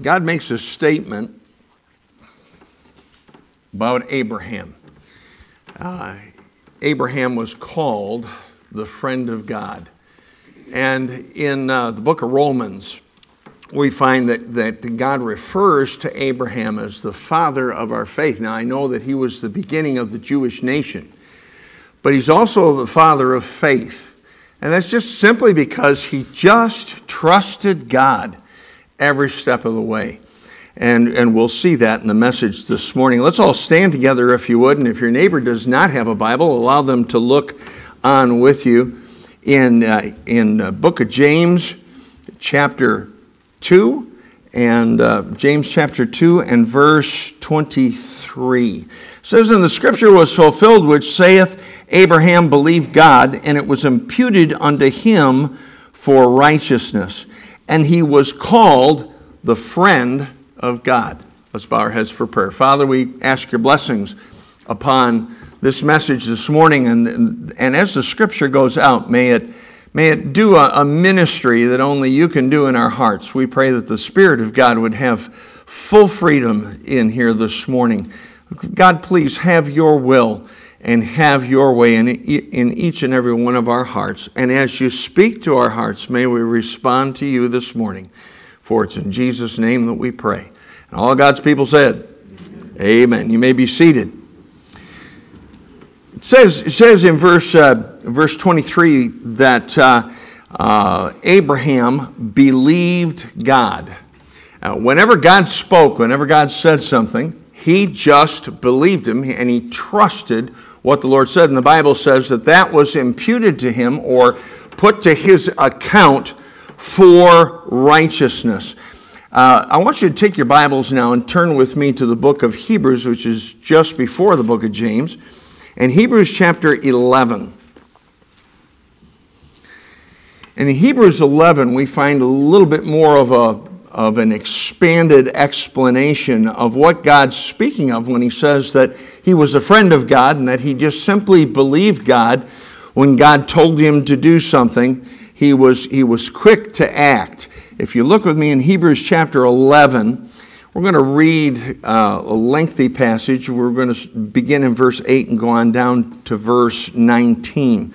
God makes a statement about Abraham. Uh, Abraham was called the friend of God. And in uh, the book of Romans, we find that, that God refers to Abraham as the father of our faith. Now, I know that he was the beginning of the Jewish nation, but he's also the father of faith. And that's just simply because he just trusted God every step of the way. And, and we'll see that in the message this morning. Let's all stand together if you would. And if your neighbor does not have a Bible, allow them to look on with you in, uh, in uh, book of James, chapter 2, and uh, James chapter 2 and verse 23. It says, And the scripture was fulfilled, which saith, Abraham believed God, and it was imputed unto him for righteousness. And he was called the friend of God. Let's bow our heads for prayer. Father, we ask your blessings upon this message this morning. And, and as the scripture goes out, may it, may it do a, a ministry that only you can do in our hearts. We pray that the Spirit of God would have full freedom in here this morning. God, please have your will and have your way in, in each and every one of our hearts. And as you speak to our hearts, may we respond to you this morning. For it's in Jesus' name that we pray. And all God's people said, Amen. Amen. You may be seated. It says, it says in verse, uh, verse 23 that uh, uh, Abraham believed God. whenever God spoke, whenever God said something, he just believed him and he trusted what the Lord said. And the Bible says that that was imputed to him or put to his account for righteousness. Uh, I want you to take your Bibles now and turn with me to the book of Hebrews, which is just before the book of James, and Hebrews chapter 11. In Hebrews 11, we find a little bit more of, a, of an expanded explanation of what God's speaking of when he says that he was a friend of God and that he just simply believed God when God told him to do something he was, he was quick to act. If you look with me in Hebrews chapter 11, we're going to read uh, a lengthy passage. We're going to begin in verse 8 and go on down to verse 19.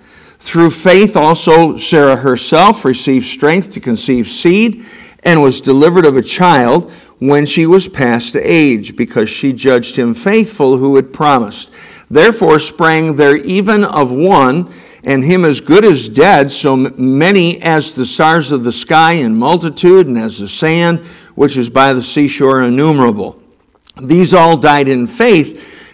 Through faith also Sarah herself received strength to conceive seed, and was delivered of a child when she was past age, because she judged him faithful who had promised. Therefore sprang there even of one, and him as good as dead, so many as the stars of the sky in multitude, and as the sand which is by the seashore innumerable. These all died in faith,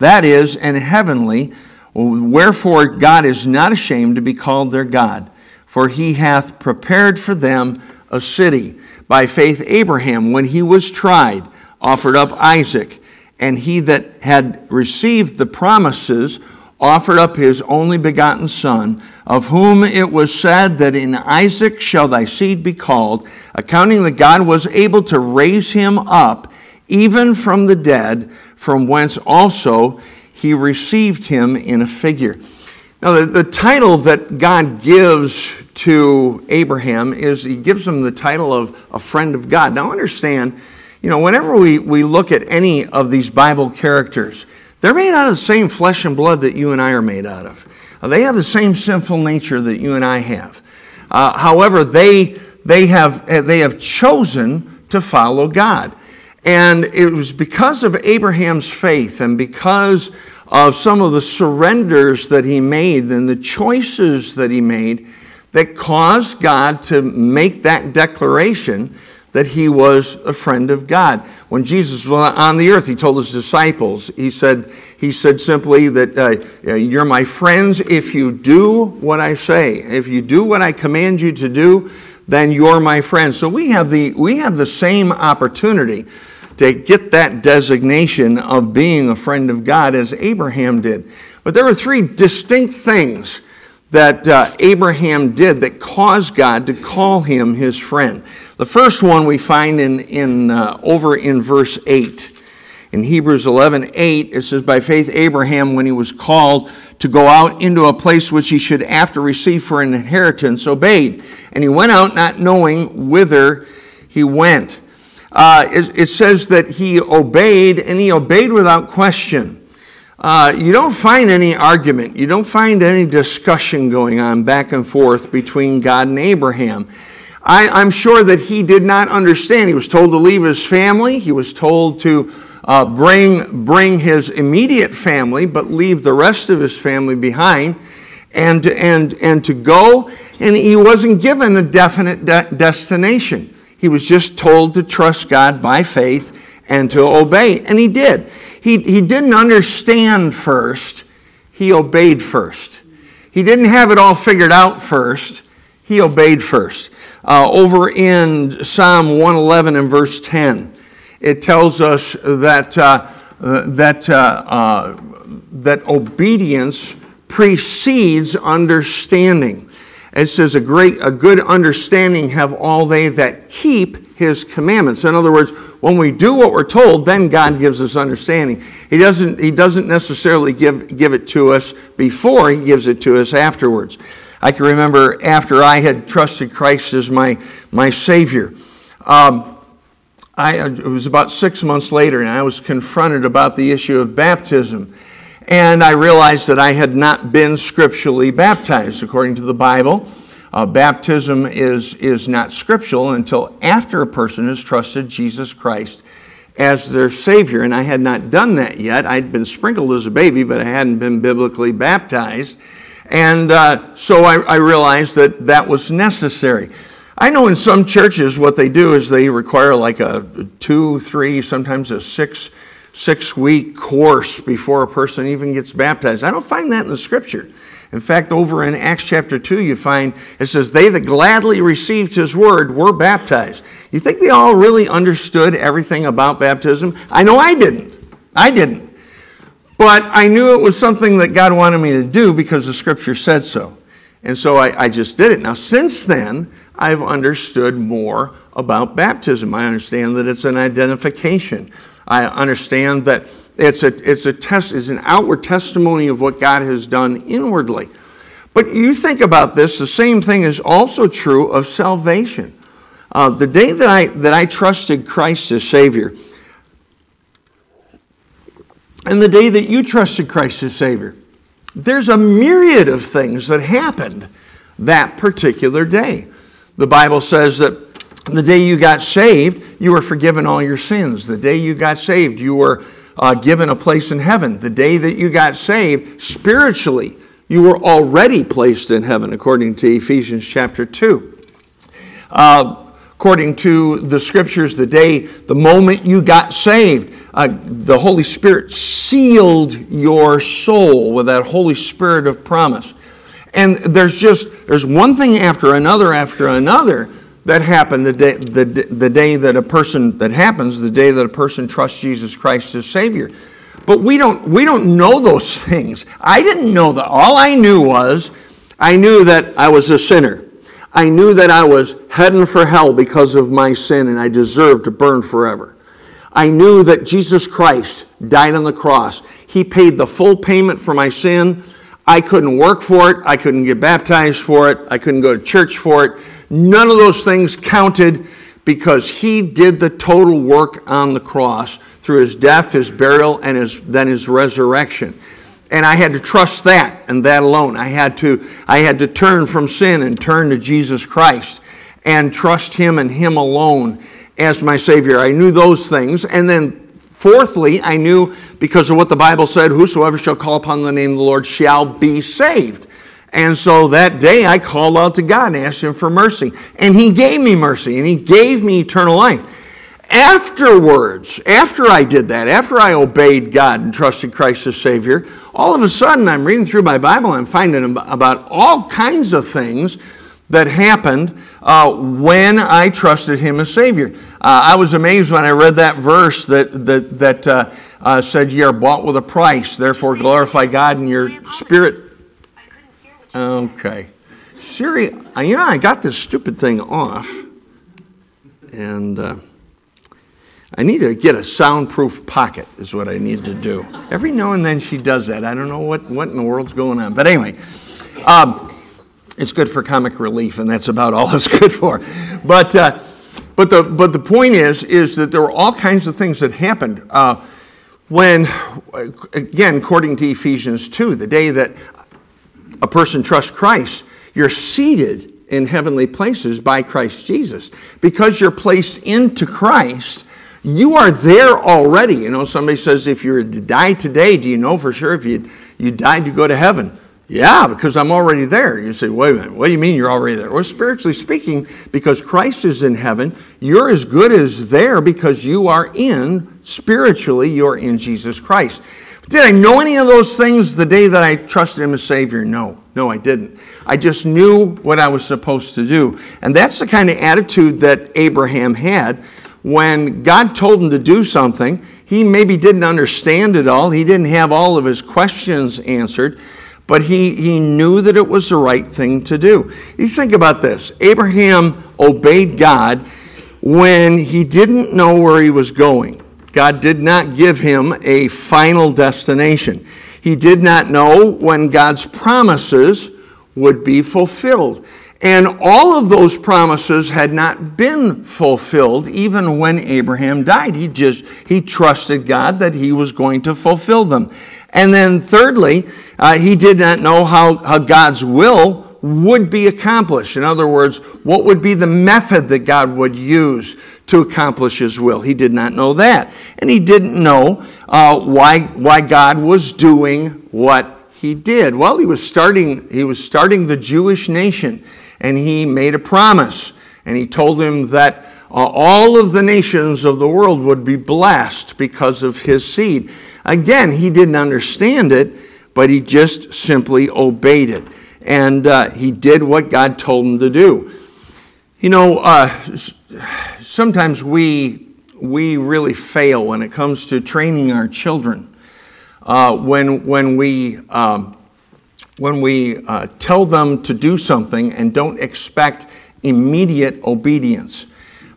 that is, an heavenly. Wherefore, God is not ashamed to be called their God, for he hath prepared for them a city. By faith, Abraham, when he was tried, offered up Isaac, and he that had received the promises, offered up his only begotten Son, of whom it was said that in Isaac shall thy seed be called, accounting that God was able to raise him up even from the dead, from whence also he received him in a figure. Now, the, the title that God gives to Abraham is he gives him the title of a friend of God. Now, understand, you know, whenever we, we look at any of these Bible characters, they're made out of the same flesh and blood that you and I are made out of. Uh, they have the same sinful nature that you and I have. Uh, however, they, they have, they have chosen to follow God. And it was because of Abraham's faith and because of some of the surrenders that he made and the choices that he made that caused God to make that declaration that he was a friend of God. When Jesus was on the earth, he told his disciples, he said, he said simply that uh, you're my friends if you do what I say. If you do what I command you to do, then you're my friend. So we have the, we have the same opportunity to get that designation of being a friend of God as Abraham did. But there are three distinct things that uh, Abraham did that caused God to call him his friend. The first one we find in, in, uh, over in verse 8. In Hebrews 11 8, it says, By faith, Abraham, when he was called to go out into a place which he should after receive for an inheritance, obeyed. And he went out not knowing whither he went. Uh, it, it, says that he obeyed, and he obeyed without question. Uh, you don't find any argument, you don't find any discussion going on back and forth between God and Abraham. I, am sure that he did not understand. He was told to leave his family, he was told to uh, bring, bring his immediate family, but leave the rest of his family behind. And, and, and to go, and he wasn't given a definite de- destination. He was just told to trust God by faith and to obey, and he did he, he didn't understand first, he obeyed first. He didn't have it all figured out first, he obeyed first. Uh, over in Psalm 111 and verse 10, it tells us that, uh, that, uh, uh, that obedience precedes understanding. It says, a great, a good understanding have all they that keep his commandments. In other words, when we do what we're told, then God gives us understanding. He doesn't, he doesn't necessarily give, give it to us before, He gives it to us afterwards. I can remember after I had trusted Christ as my, my Savior. Um, I, it was about six months later, and I was confronted about the issue of baptism. And I realized that I had not been scripturally baptized according to the Bible. Uh, baptism is, is not scriptural until after a person has trusted Jesus Christ as their Savior. And I had not done that yet. I'd been sprinkled as a baby, but I hadn't been biblically baptized. And uh, so I, I realized that that was necessary. I know in some churches what they do is they require like a two, three, sometimes a six, six week course before a person even gets baptized. I don't find that in the scripture. In fact, over in Acts chapter 2, you find it says, They that gladly received his word were baptized. You think they all really understood everything about baptism? I know I didn't. I didn't. But I knew it was something that God wanted me to do because the scripture said so. And so I, I just did it. Now, since then, I've understood more about baptism. I understand that it's an identification. I understand that it's a, it's a test, it's an outward testimony of what God has done inwardly. But you think about this, the same thing is also true of salvation. Uh, the day that I, that I trusted Christ as Savior, and the day that you trusted Christ as Savior, there's a myriad of things that happened that particular day. The Bible says that the day you got saved, you were forgiven all your sins. The day you got saved, you were uh, given a place in heaven. The day that you got saved, spiritually, you were already placed in heaven, according to Ephesians chapter 2. Uh, according to the scriptures, the day, the moment you got saved, uh, the Holy Spirit sealed your soul with that Holy Spirit of promise. And there's just, there's one thing after another after another that happened the day, the, the day that a person, that happens the day that a person trusts Jesus Christ as Savior. But we don't, we don't know those things. I didn't know that. All I knew was, I knew that I was a sinner. I knew that I was heading for hell because of my sin and I deserved to burn forever. I knew that Jesus Christ died on the cross. He paid the full payment for my sin. I couldn't work for it. I couldn't get baptized for it. I couldn't go to church for it. None of those things counted because he did the total work on the cross through his death, his burial, and his, then his resurrection. And I had to trust that and that alone. I had to, I had to turn from sin and turn to Jesus Christ. and trust Him and Him alone as my Savior. I knew those things. And then, fourthly, I knew because of what the Bible said whosoever shall call upon the name of the Lord shall be saved. And so that day I called out to God and asked Him for mercy. And He gave me mercy and He gave me eternal life. Afterwards, after I did that, after I obeyed God and trusted Christ as Savior, all of a sudden I'm reading through my Bible and I'm finding about all kinds of things that happened uh, when I trusted Him as Savior. Uh, I was amazed when I read that verse that, that, that uh, uh said, You are bought with a price, therefore glorify God in your spirit Okay. Siri, uh, you know, I got this stupid thing off, and uh, I need to get a soundproof pocket, is what I need to do. Every now and then she does that. I don't know what, what in the world's going on. But anyway, um, it's good for comic relief, and that's about all it's good for. But, uh, but, the, but the point is, is that there were all kinds of things that happened. Uh, when, again, according to Ephesians 2, the day that a person trusts Christ, you're seated in heavenly places by Christ Jesus. Because you're placed into Christ, you are there already. You know, somebody says, if you were to die today, do you know for sure if you, you died you go to heaven? Yeah, because I'm already there. You say, wait a minute, what do you mean you're already there? Well, spiritually speaking, because Christ is in heaven, you're as good as there because you are in, spiritually, you're in Jesus Christ. Did I know any of those things the day that I trusted Him as Savior? No. No, I didn't. I just knew what I was supposed to do. And that's the kind of attitude that Abraham had. When God told him to do something, he maybe didn't understand it all. He didn't have all of his questions answered, but he, he knew that it was the right thing to do. You think about this Abraham obeyed God when he didn't know where he was going. God did not give him a final destination. He did not know when God's promises would be fulfilled. And all of those promises had not been fulfilled even when Abraham died. He just he trusted God that he was going to fulfill them. And then thirdly, uh, he did not know how, how God's will would be accomplished. In other words, what would be the method that God would use to accomplish his will. He did not know that. And he didn't know uh, why, why God was doing what he did. Well, he was, starting, he was starting the Jewish nation, and he made a promise. And he told him that uh, all of the nations of the world would be blessed because of his seed. Again, he didn't understand it, but he just simply obeyed it. And uh, he did what God told him to do. You know, uh, sometimes we, we really fail when it comes to training our children. Uh, when, when we, um, when we uh, tell them to do something and don't expect immediate obedience.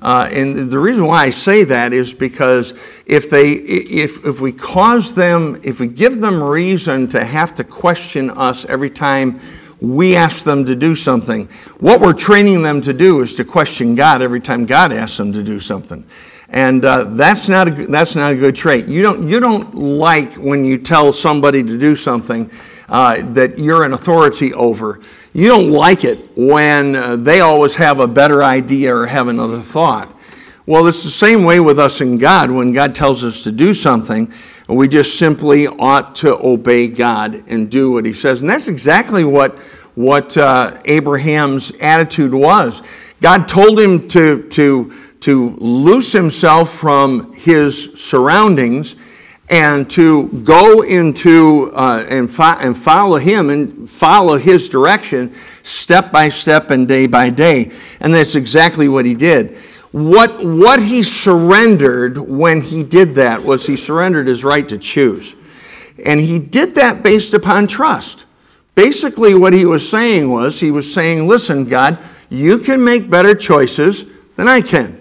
Uh, and the reason why I say that is because if, they, if, if we cause them, if we give them reason to have to question us every time we ask them to do something. What we're training them to do is to question God every time God asks them to do something. And uh, that's, not a, that's not a good trait. You don't, you don't like when you tell somebody to do something uh, that you're an authority over. You don't like it when uh, they always have a better idea or have another thought. Well, it's the same way with us and God. When God tells us to do something, we just simply ought to obey God and do what He says. And that's exactly what, what uh, Abraham's attitude was. God told him to, to, to loose himself from his surroundings and to go into uh, and, fo- and follow him and follow his direction step by step and day by day. And that's exactly what he did. What, what he surrendered when he did that was he surrendered his right to choose. And he did that based upon trust. Basically, what he was saying was, he was saying, Listen, God, you can make better choices than I can.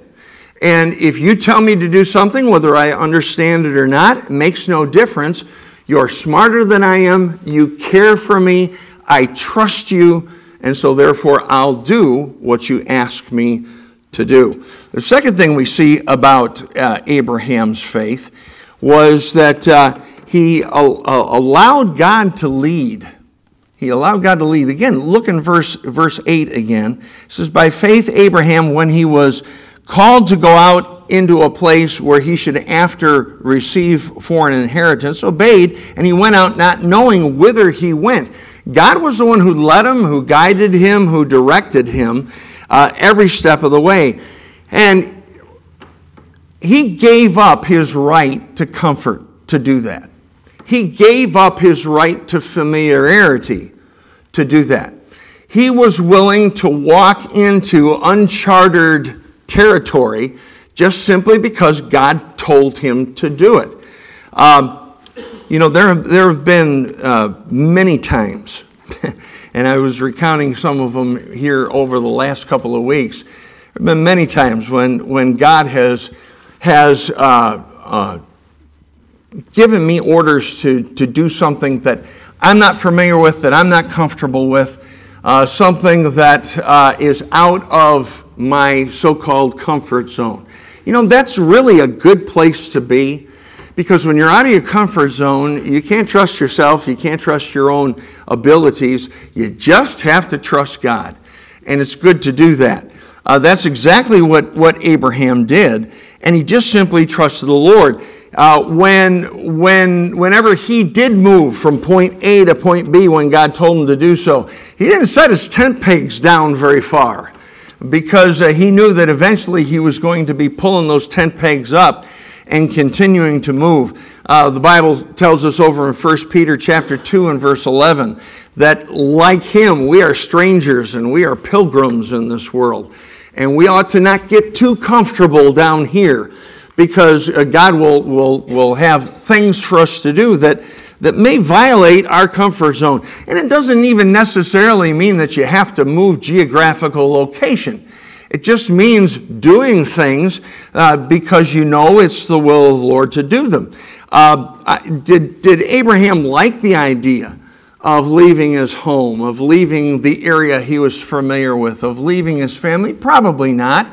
And if you tell me to do something, whether I understand it or not, it makes no difference. You're smarter than I am. You care for me. I trust you. And so, therefore, I'll do what you ask me to do. The second thing we see about uh, Abraham's faith was that uh, he uh, allowed God to lead. He allowed God to lead. Again, look in verse, verse 8 again. It says, By faith, Abraham, when he was called to go out into a place where he should after receive for an inheritance, obeyed, and he went out not knowing whither he went. God was the one who led him, who guided him, who directed him uh, every step of the way. And he gave up his right to comfort to do that. He gave up his right to familiarity to do that. He was willing to walk into uncharted territory just simply because God told him to do it. Um, you know, there, there have been uh, many times, and I was recounting some of them here over the last couple of weeks. There have been many times when, when God has, has uh, uh, given me orders to, to do something that I'm not familiar with, that I'm not comfortable with, uh, something that uh, is out of my so called comfort zone. You know, that's really a good place to be because when you're out of your comfort zone, you can't trust yourself, you can't trust your own abilities. You just have to trust God. And it's good to do that. Uh, that's exactly what, what Abraham did. And he just simply trusted the Lord. Uh, when, when, whenever he did move from point A to point B when God told him to do so, he didn't set his tent pegs down very far because uh, he knew that eventually he was going to be pulling those tent pegs up and continuing to move. Uh, the Bible tells us over in 1 Peter chapter 2 and verse 11 that like him, we are strangers and we are pilgrims in this world. And we ought to not get too comfortable down here because uh, God will, will, will have things for us to do that, that may violate our comfort zone. And it doesn't even necessarily mean that you have to move geographical location. It just means doing things uh, because you know it's the will of the Lord to do them. Uh, did, did Abraham like the idea of leaving his home, of leaving the area he was familiar with, of leaving his family? Probably not.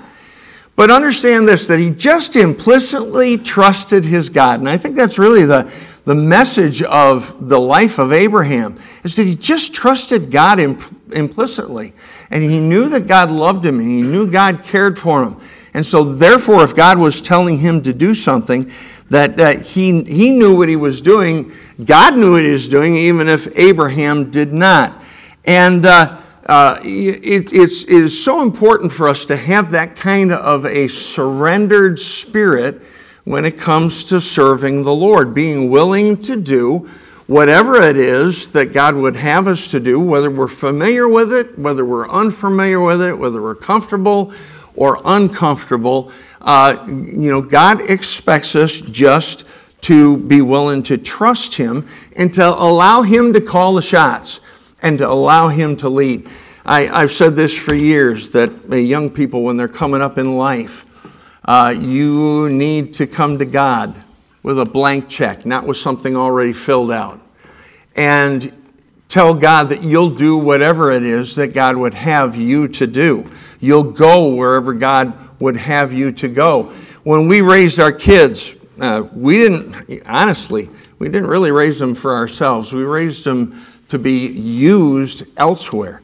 But understand this that he just implicitly trusted his God. And I think that's really the, the message of the life of Abraham is that he just trusted God imp- implicitly. And he knew that God loved him and he knew God cared for him. And so, therefore, if God was telling him to do something, that, that he, he knew what he was doing, God knew what he was doing, even if Abraham did not. And uh, uh, it, it's, it is so important for us to have that kind of a surrendered spirit when it comes to serving the Lord, being willing to do whatever it is that God would have us to do, whether we're familiar with it, whether we're unfamiliar with it, whether we're comfortable or uncomfortable. Uh, you know, God expects us just to be willing to trust Him and to allow Him to call the shots and to allow Him to lead. I, have said this for years that young people, when they're coming up in life, uh, you need to come to God with a blank check, not with something already filled out. And tell God that you'll do whatever it is that God would have you to do. You'll go wherever God would have you to go. When we raised our kids, uh, we didn't, honestly, we didn't really raise them for ourselves. We raised them to be used elsewhere.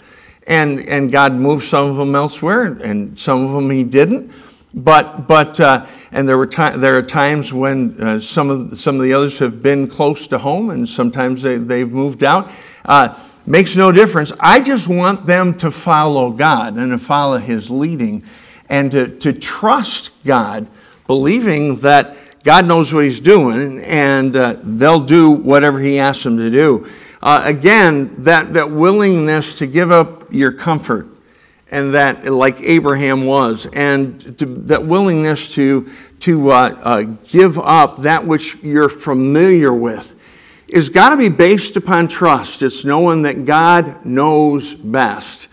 And, and God moved some of them elsewhere, and some of them He didn't. But, but uh, and there, were there are times when uh, some, of the, some of the others have been close to home, and sometimes they, they've moved out. Uh, makes no difference. I just want them to follow God and to follow His leading and to, to trust God, believing that God knows what He's doing and uh, they'll do whatever He asks them to do. Uh, again, that, that willingness to give up your comfort and that, like Abraham was, and to, that willingness to, to uh, uh, give up that which you're familiar with is got to be based upon trust. It's knowing that God knows best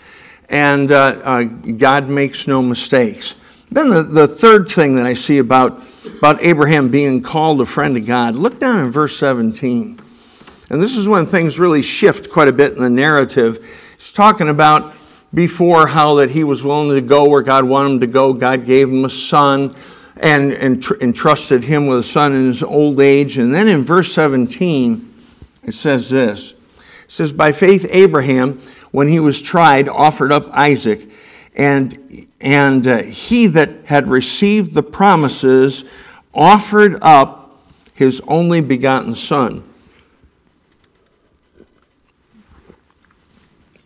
and uh, uh, God makes no mistakes. Then the, the third thing that I see about, about Abraham being called a friend of God, look down in verse 17. And this is when things really shift quite a bit in the narrative. He's talking about before how that he was willing to go where God wanted him to go. God gave him a son and, and tr- entrusted him with a son in his old age. And then in verse 17, it says this. It says, By faith, Abraham, when he was tried, offered up Isaac, and, and uh, he that had received the promises offered up his only begotten son.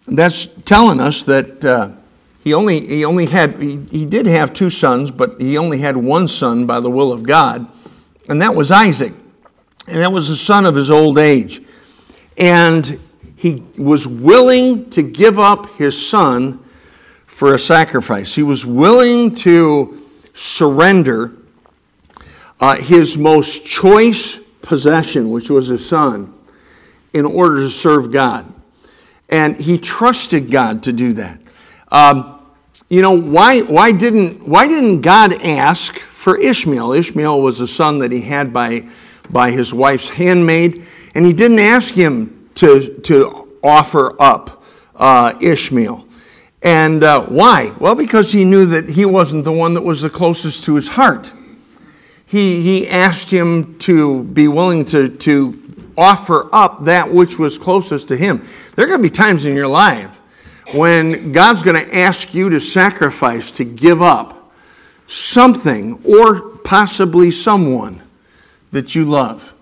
That's telling us that uh, he only, he only had, he, he did have two sons, but he only had one son by the will of God, and that was Isaac. And that was the son of his old age. And he was willing to give up his son for a sacrifice. He was willing to surrender uh, his most choice possession, which was his son, in order to serve God. And he trusted God to do that. Um, you know, why, why, didn't, why didn't God ask for Ishmael? Ishmael was a son that he had by, by his wife's handmaid, and he didn't ask him to, to offer up uh, Ishmael. And uh, why? Well, because he knew that he wasn't the one that was the closest to his heart. He, he asked him to be willing to, to offer up that which was closest to him. There are going to be times in your life when God's going to ask you to sacrifice, to give up something or possibly someone that you love.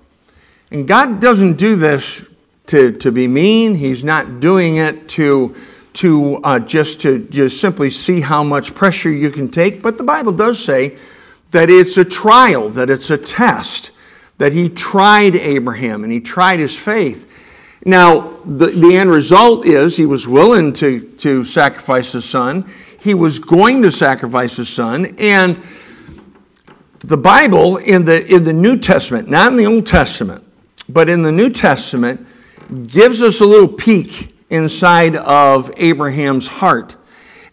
And God doesn't do this to, to be mean. He's not doing it to, to uh, just to just simply see how much pressure you can take. But the Bible does say that it's a trial, that it's a test, that he tried Abraham and he tried his faith. Now, the, the end result is he was willing to, to sacrifice his son. He was going to sacrifice his son. And the Bible in the, in the New Testament, not in the Old Testament, but in the New Testament, gives us a little peek inside of Abraham's heart.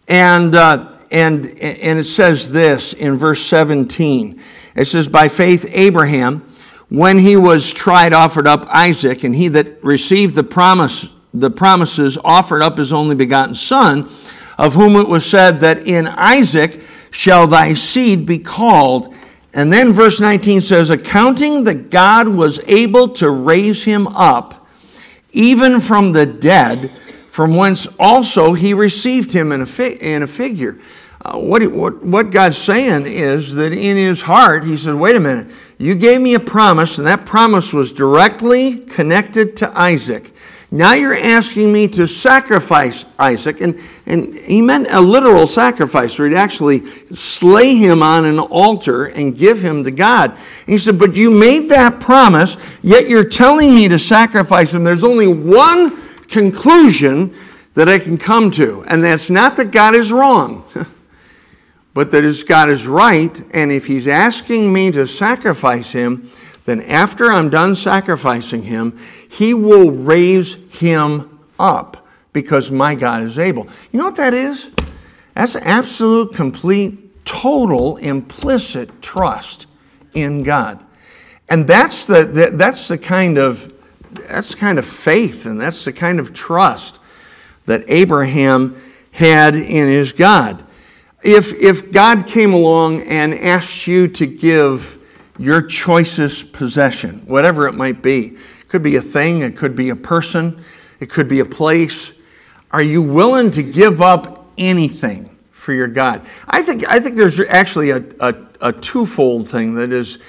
And, uh, and, and it says this in verse 17 it says, By faith, Abraham, when he was tried, offered up Isaac, and he that received the promise, the promises offered up his only begotten son, of whom it was said that in Isaac shall thy seed be called. And then verse 19 says, accounting that God was able to raise him up even from the dead, from whence also he received him in a, fi- in a figure. Uh, what, what, what God's saying is that in his heart, he said, wait a minute, you gave me a promise, and that promise was directly connected to Isaac. Now you're asking me to sacrifice Isaac. And, and he meant a literal sacrifice, where he'd actually slay him on an altar and give him to God. And he said, But you made that promise, yet you're telling me to sacrifice him. There's only one conclusion that I can come to, and that's not that God is wrong. but that his God is right, and if He's asking me to sacrifice Him, then after I'm done sacrificing him, he will raise him up because my God is able. You know what that is? That's absolute, complete, total, implicit trust in God. And that's the, the, that's the kind of that's the kind of faith and that's the kind of trust that Abraham had in his God. If, if God came along and asked you to give your choicest possession, whatever it might be. It could be a thing, it could be a person, it could be a place. Are you willing to give up anything for your God? I think, I think there's actually a, a, a twofold thing that is,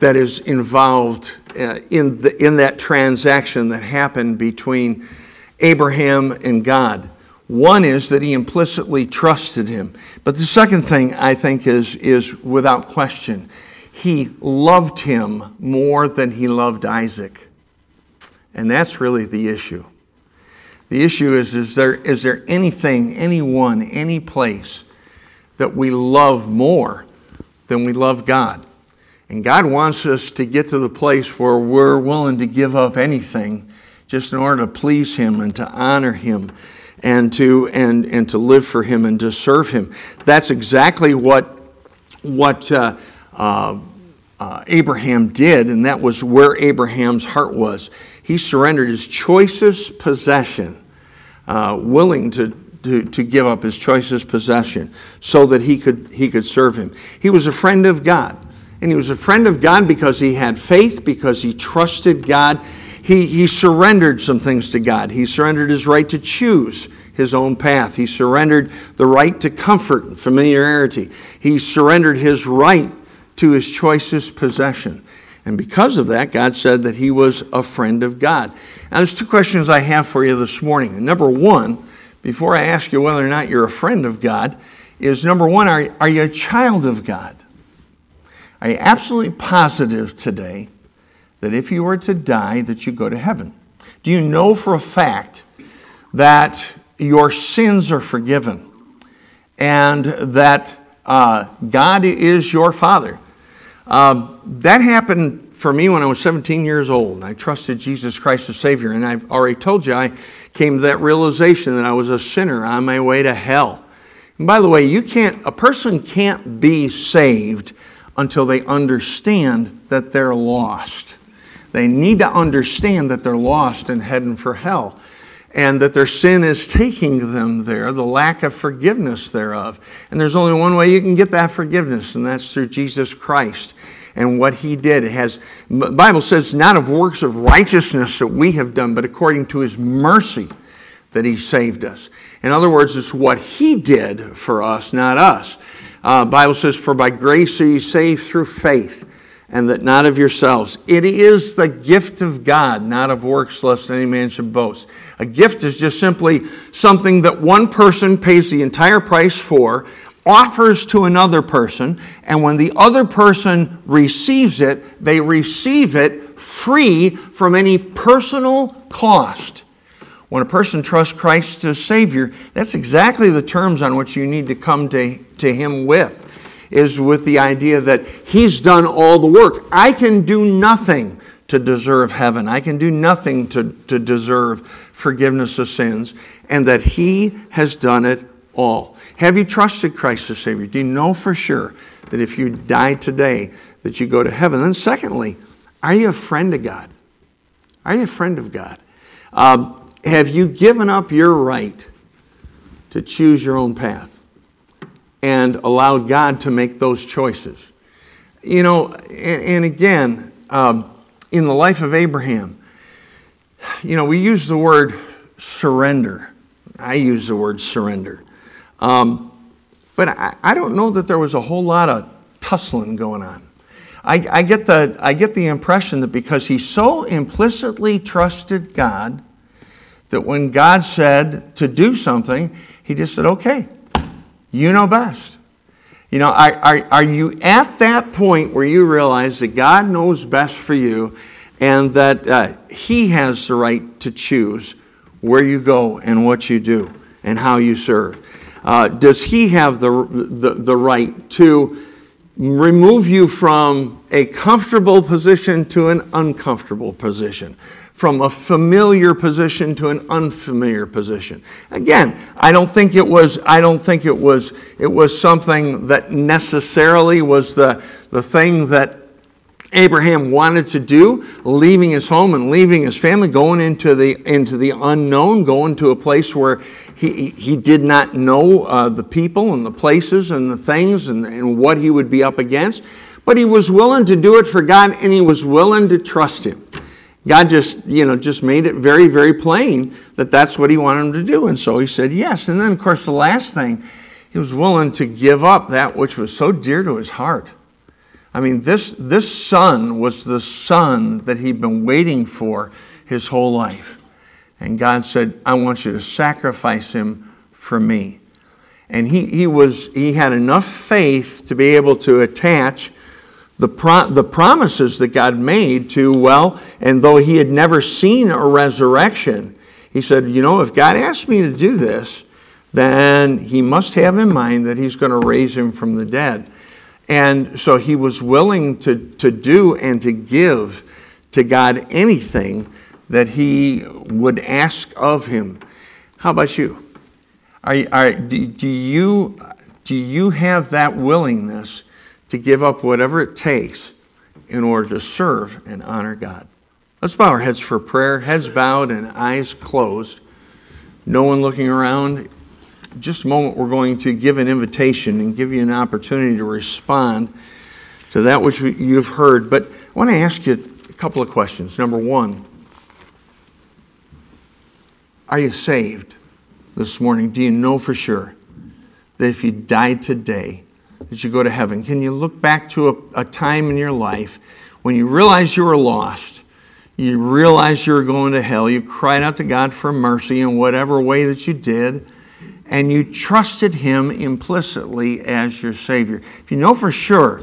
that is involved uh, in, the, in that transaction that happened between Abraham and God. One is that he implicitly trusted him. But the second thing I think is, is without question he loved him more than he loved Isaac. And that's really the issue. The issue is is there, is there anything, anyone, any place that we love more than we love God? And God wants us to get to the place where we're willing to give up anything just in order to please Him and to honor Him and to, and, and to live for Him and to serve Him. That's exactly what, what uh, uh, uh, Abraham did, and that was where Abraham's heart was. He surrendered his choicest possession, uh, willing to, to, to give up his choicest possession so that he could, he could serve him. He was a friend of God. And he was a friend of God because he had faith, because he trusted God. He, he surrendered some things to God. He surrendered his right to choose his own path. He surrendered the right to comfort and familiarity. He surrendered his right to his choicest possession. And because of that, God said that he was a friend of God. Now, there's two questions I have for you this morning. Number one, before I ask you whether or not you're a friend of God, is number one, are, are you a child of God? Are you absolutely positive today that if you were to die, that you go to heaven? Do you know for a fact that your sins are forgiven and that uh, God is your Father? Um, that happened for me when I was 17 years old. I trusted Jesus Christ as Savior, and I've already told you I came to that realization that I was a sinner on my way to hell. And by the way, you can't, a person can't be saved until they understand that they're lost. They need to understand that they're lost and heading for hell and that their sin is taking them there, the lack of forgiveness thereof. And there's only one way you can get that forgiveness, and that's through Jesus Christ and what he did. It has the Bible says not of works of righteousness that we have done, but according to his mercy that he saved us. In other words, it's what he did for us, not us. Uh, Bible says, "For by grace are you saved through faith." And that not of yourselves. It is the gift of God, not of works, lest any man should boast. A gift is just simply something that one person pays the entire price for, offers to another person, and when the other person receives it, they receive it free from any personal cost. When a person trusts Christ as Savior, that's exactly the terms on which you need to come to, to Him with is with the idea that He's done all the work. I can do nothing to deserve heaven, I can do nothing to, to deserve forgiveness of sins, and that He has done it all. Have you trusted Christ as Savior? Do you know for sure that if you die today, that you go to heaven? Then, secondly, are you a friend of God? Are you a friend of God? Um, have you given up your right to choose your own path? And allowed God to make those choices. You know, and, and again, um, in the life of Abraham, you know, we use the word surrender. I use the word surrender. Um, but I, I, don't know that there was a whole lot of tussling going on. I, I, get the, I get the impression that because he so implicitly trusted God, that when God said to do something, he just said, okay, you know best. You know, are, are, are you at that point where you realize that God knows best for you and that uh, He has the right to choose where you go and what you do and how you serve? Uh, does He have the, the, the right to remove you from a comfortable position to an uncomfortable position? from a familiar position to an unfamiliar position. Again, I don't think it was I don't think it was it was something that necessarily was the the thing that Abraham wanted to do, leaving his home and leaving his family, going into the into the unknown, going to a place where he, he did not know uh, the people and the places and the things and, and what he would be up against. But he was willing to do it for God and he was willing to trust him. God just, you know, just made it very, very plain that that's what he wanted him to do. And so he said yes. And then, of course, the last thing, he was willing to give up that which was so dear to his heart. I mean, this, this son was the son that he'd been waiting for his whole life. And God said, I want you to sacrifice him for me. And he, he, was, he had enough faith to be able to attach the, pro- the promises that God made to, well, and though he had never seen a resurrection, he said, you know, if God asked me to do this, then he must have in mind that he's going to raise him from the dead. And so he was willing to, to do and to give to God anything that he would ask of him. How about you? Are, are, do, do, you, do you have that willingness to give up whatever it takes in order to serve and honor God. Let's bow our heads for prayer, heads bowed and eyes closed. No one looking around. Just a moment, we're going to give an invitation and give you an opportunity to respond to that which you've heard. But I want to ask you a couple of questions. Number one, Are you saved this morning? Do you know for sure that if you died today, that you go to heaven? Can you look back to a, a time in your life when you realized you were lost? You realized you were going to hell. You cried out to God for mercy in whatever way that you did, and you trusted Him implicitly as your Savior. If you know for sure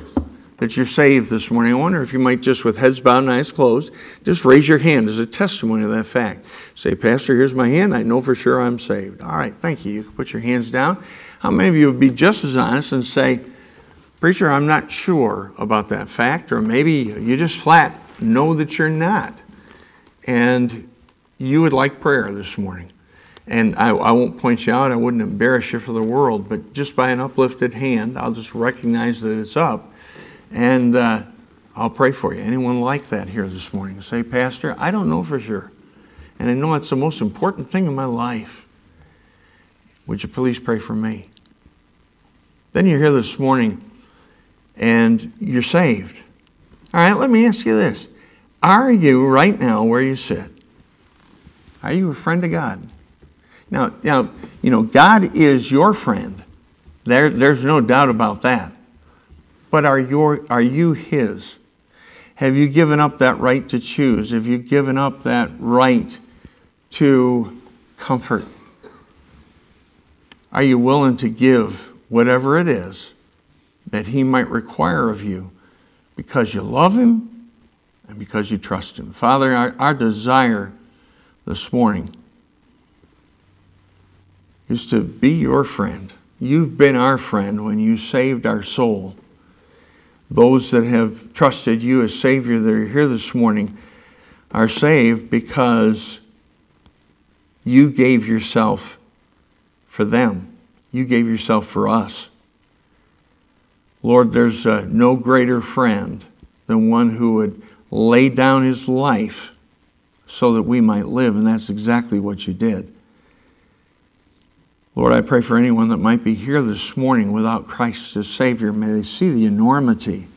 that you're saved this morning, I wonder if you might just, with heads bowed and eyes closed, just raise your hand as a testimony of that fact. Say, Pastor, here's my hand. I know for sure I'm saved. All right, thank you. You can put your hands down. How many of you would be just as honest and say, Preacher, I'm not sure about that fact, or maybe you just flat know that you're not and you would like prayer this morning. And I, I, won't point you out, I wouldn't embarrass you for the world, but just by an uplifted hand, I'll just recognize that it's up and uh, I'll pray for you. Anyone like that here this morning? Say, Pastor, I don't know for sure. And I know it's the most important thing in my life. Would you please pray for me? Then you're here this morning and you're saved. All right, let me ask you this are you right now where you sit? Are you a friend of God? Now, now you know, God is your friend. There, there's no doubt about that. But are, your, are you His? Have you given up that right to choose? Have you given up that right to comfort? Are you willing to give whatever it is that He might require of you because you love Him and because you trust Him. Father, our, our desire this morning is to be your friend. You've been our friend when you saved our soul. Those that have trusted you as Savior that are here this morning are saved because you gave yourself for them. You gave yourself for us. Lord, there's uh, no greater friend than one who would lay down his life so that we might live, and that's exactly what you did. Lord, I pray for anyone that might be here this morning without Christ as Savior. May they see the enormity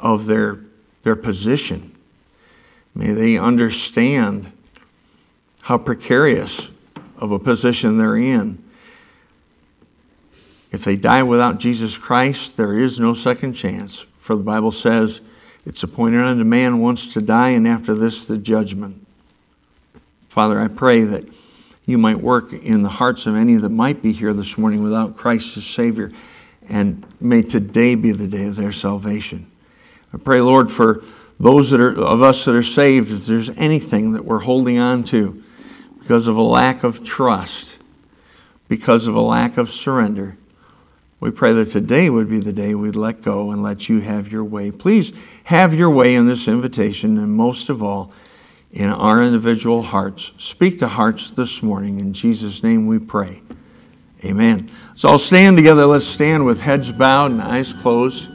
of their, their position. May they understand how precarious of a position they're in. If they die without Jesus Christ, there is no second chance. For the Bible says, it's appointed unto man once to die, and after this, the judgment. Father, I pray that you might work in the hearts of any that might be here this morning without Christ as Savior, and may today be the day of their salvation. I pray, Lord, for those that are, of us that are saved, if there's anything that we're holding on to because of a lack of trust, because of a lack of surrender, we pray that today would be the day we'd let go and let you have your way. Please have your way in this invitation, and most of all, in our individual hearts. Speak to hearts this morning. In Jesus' name we pray. Amen. So I'll stand together. Let's stand with heads bowed and eyes closed.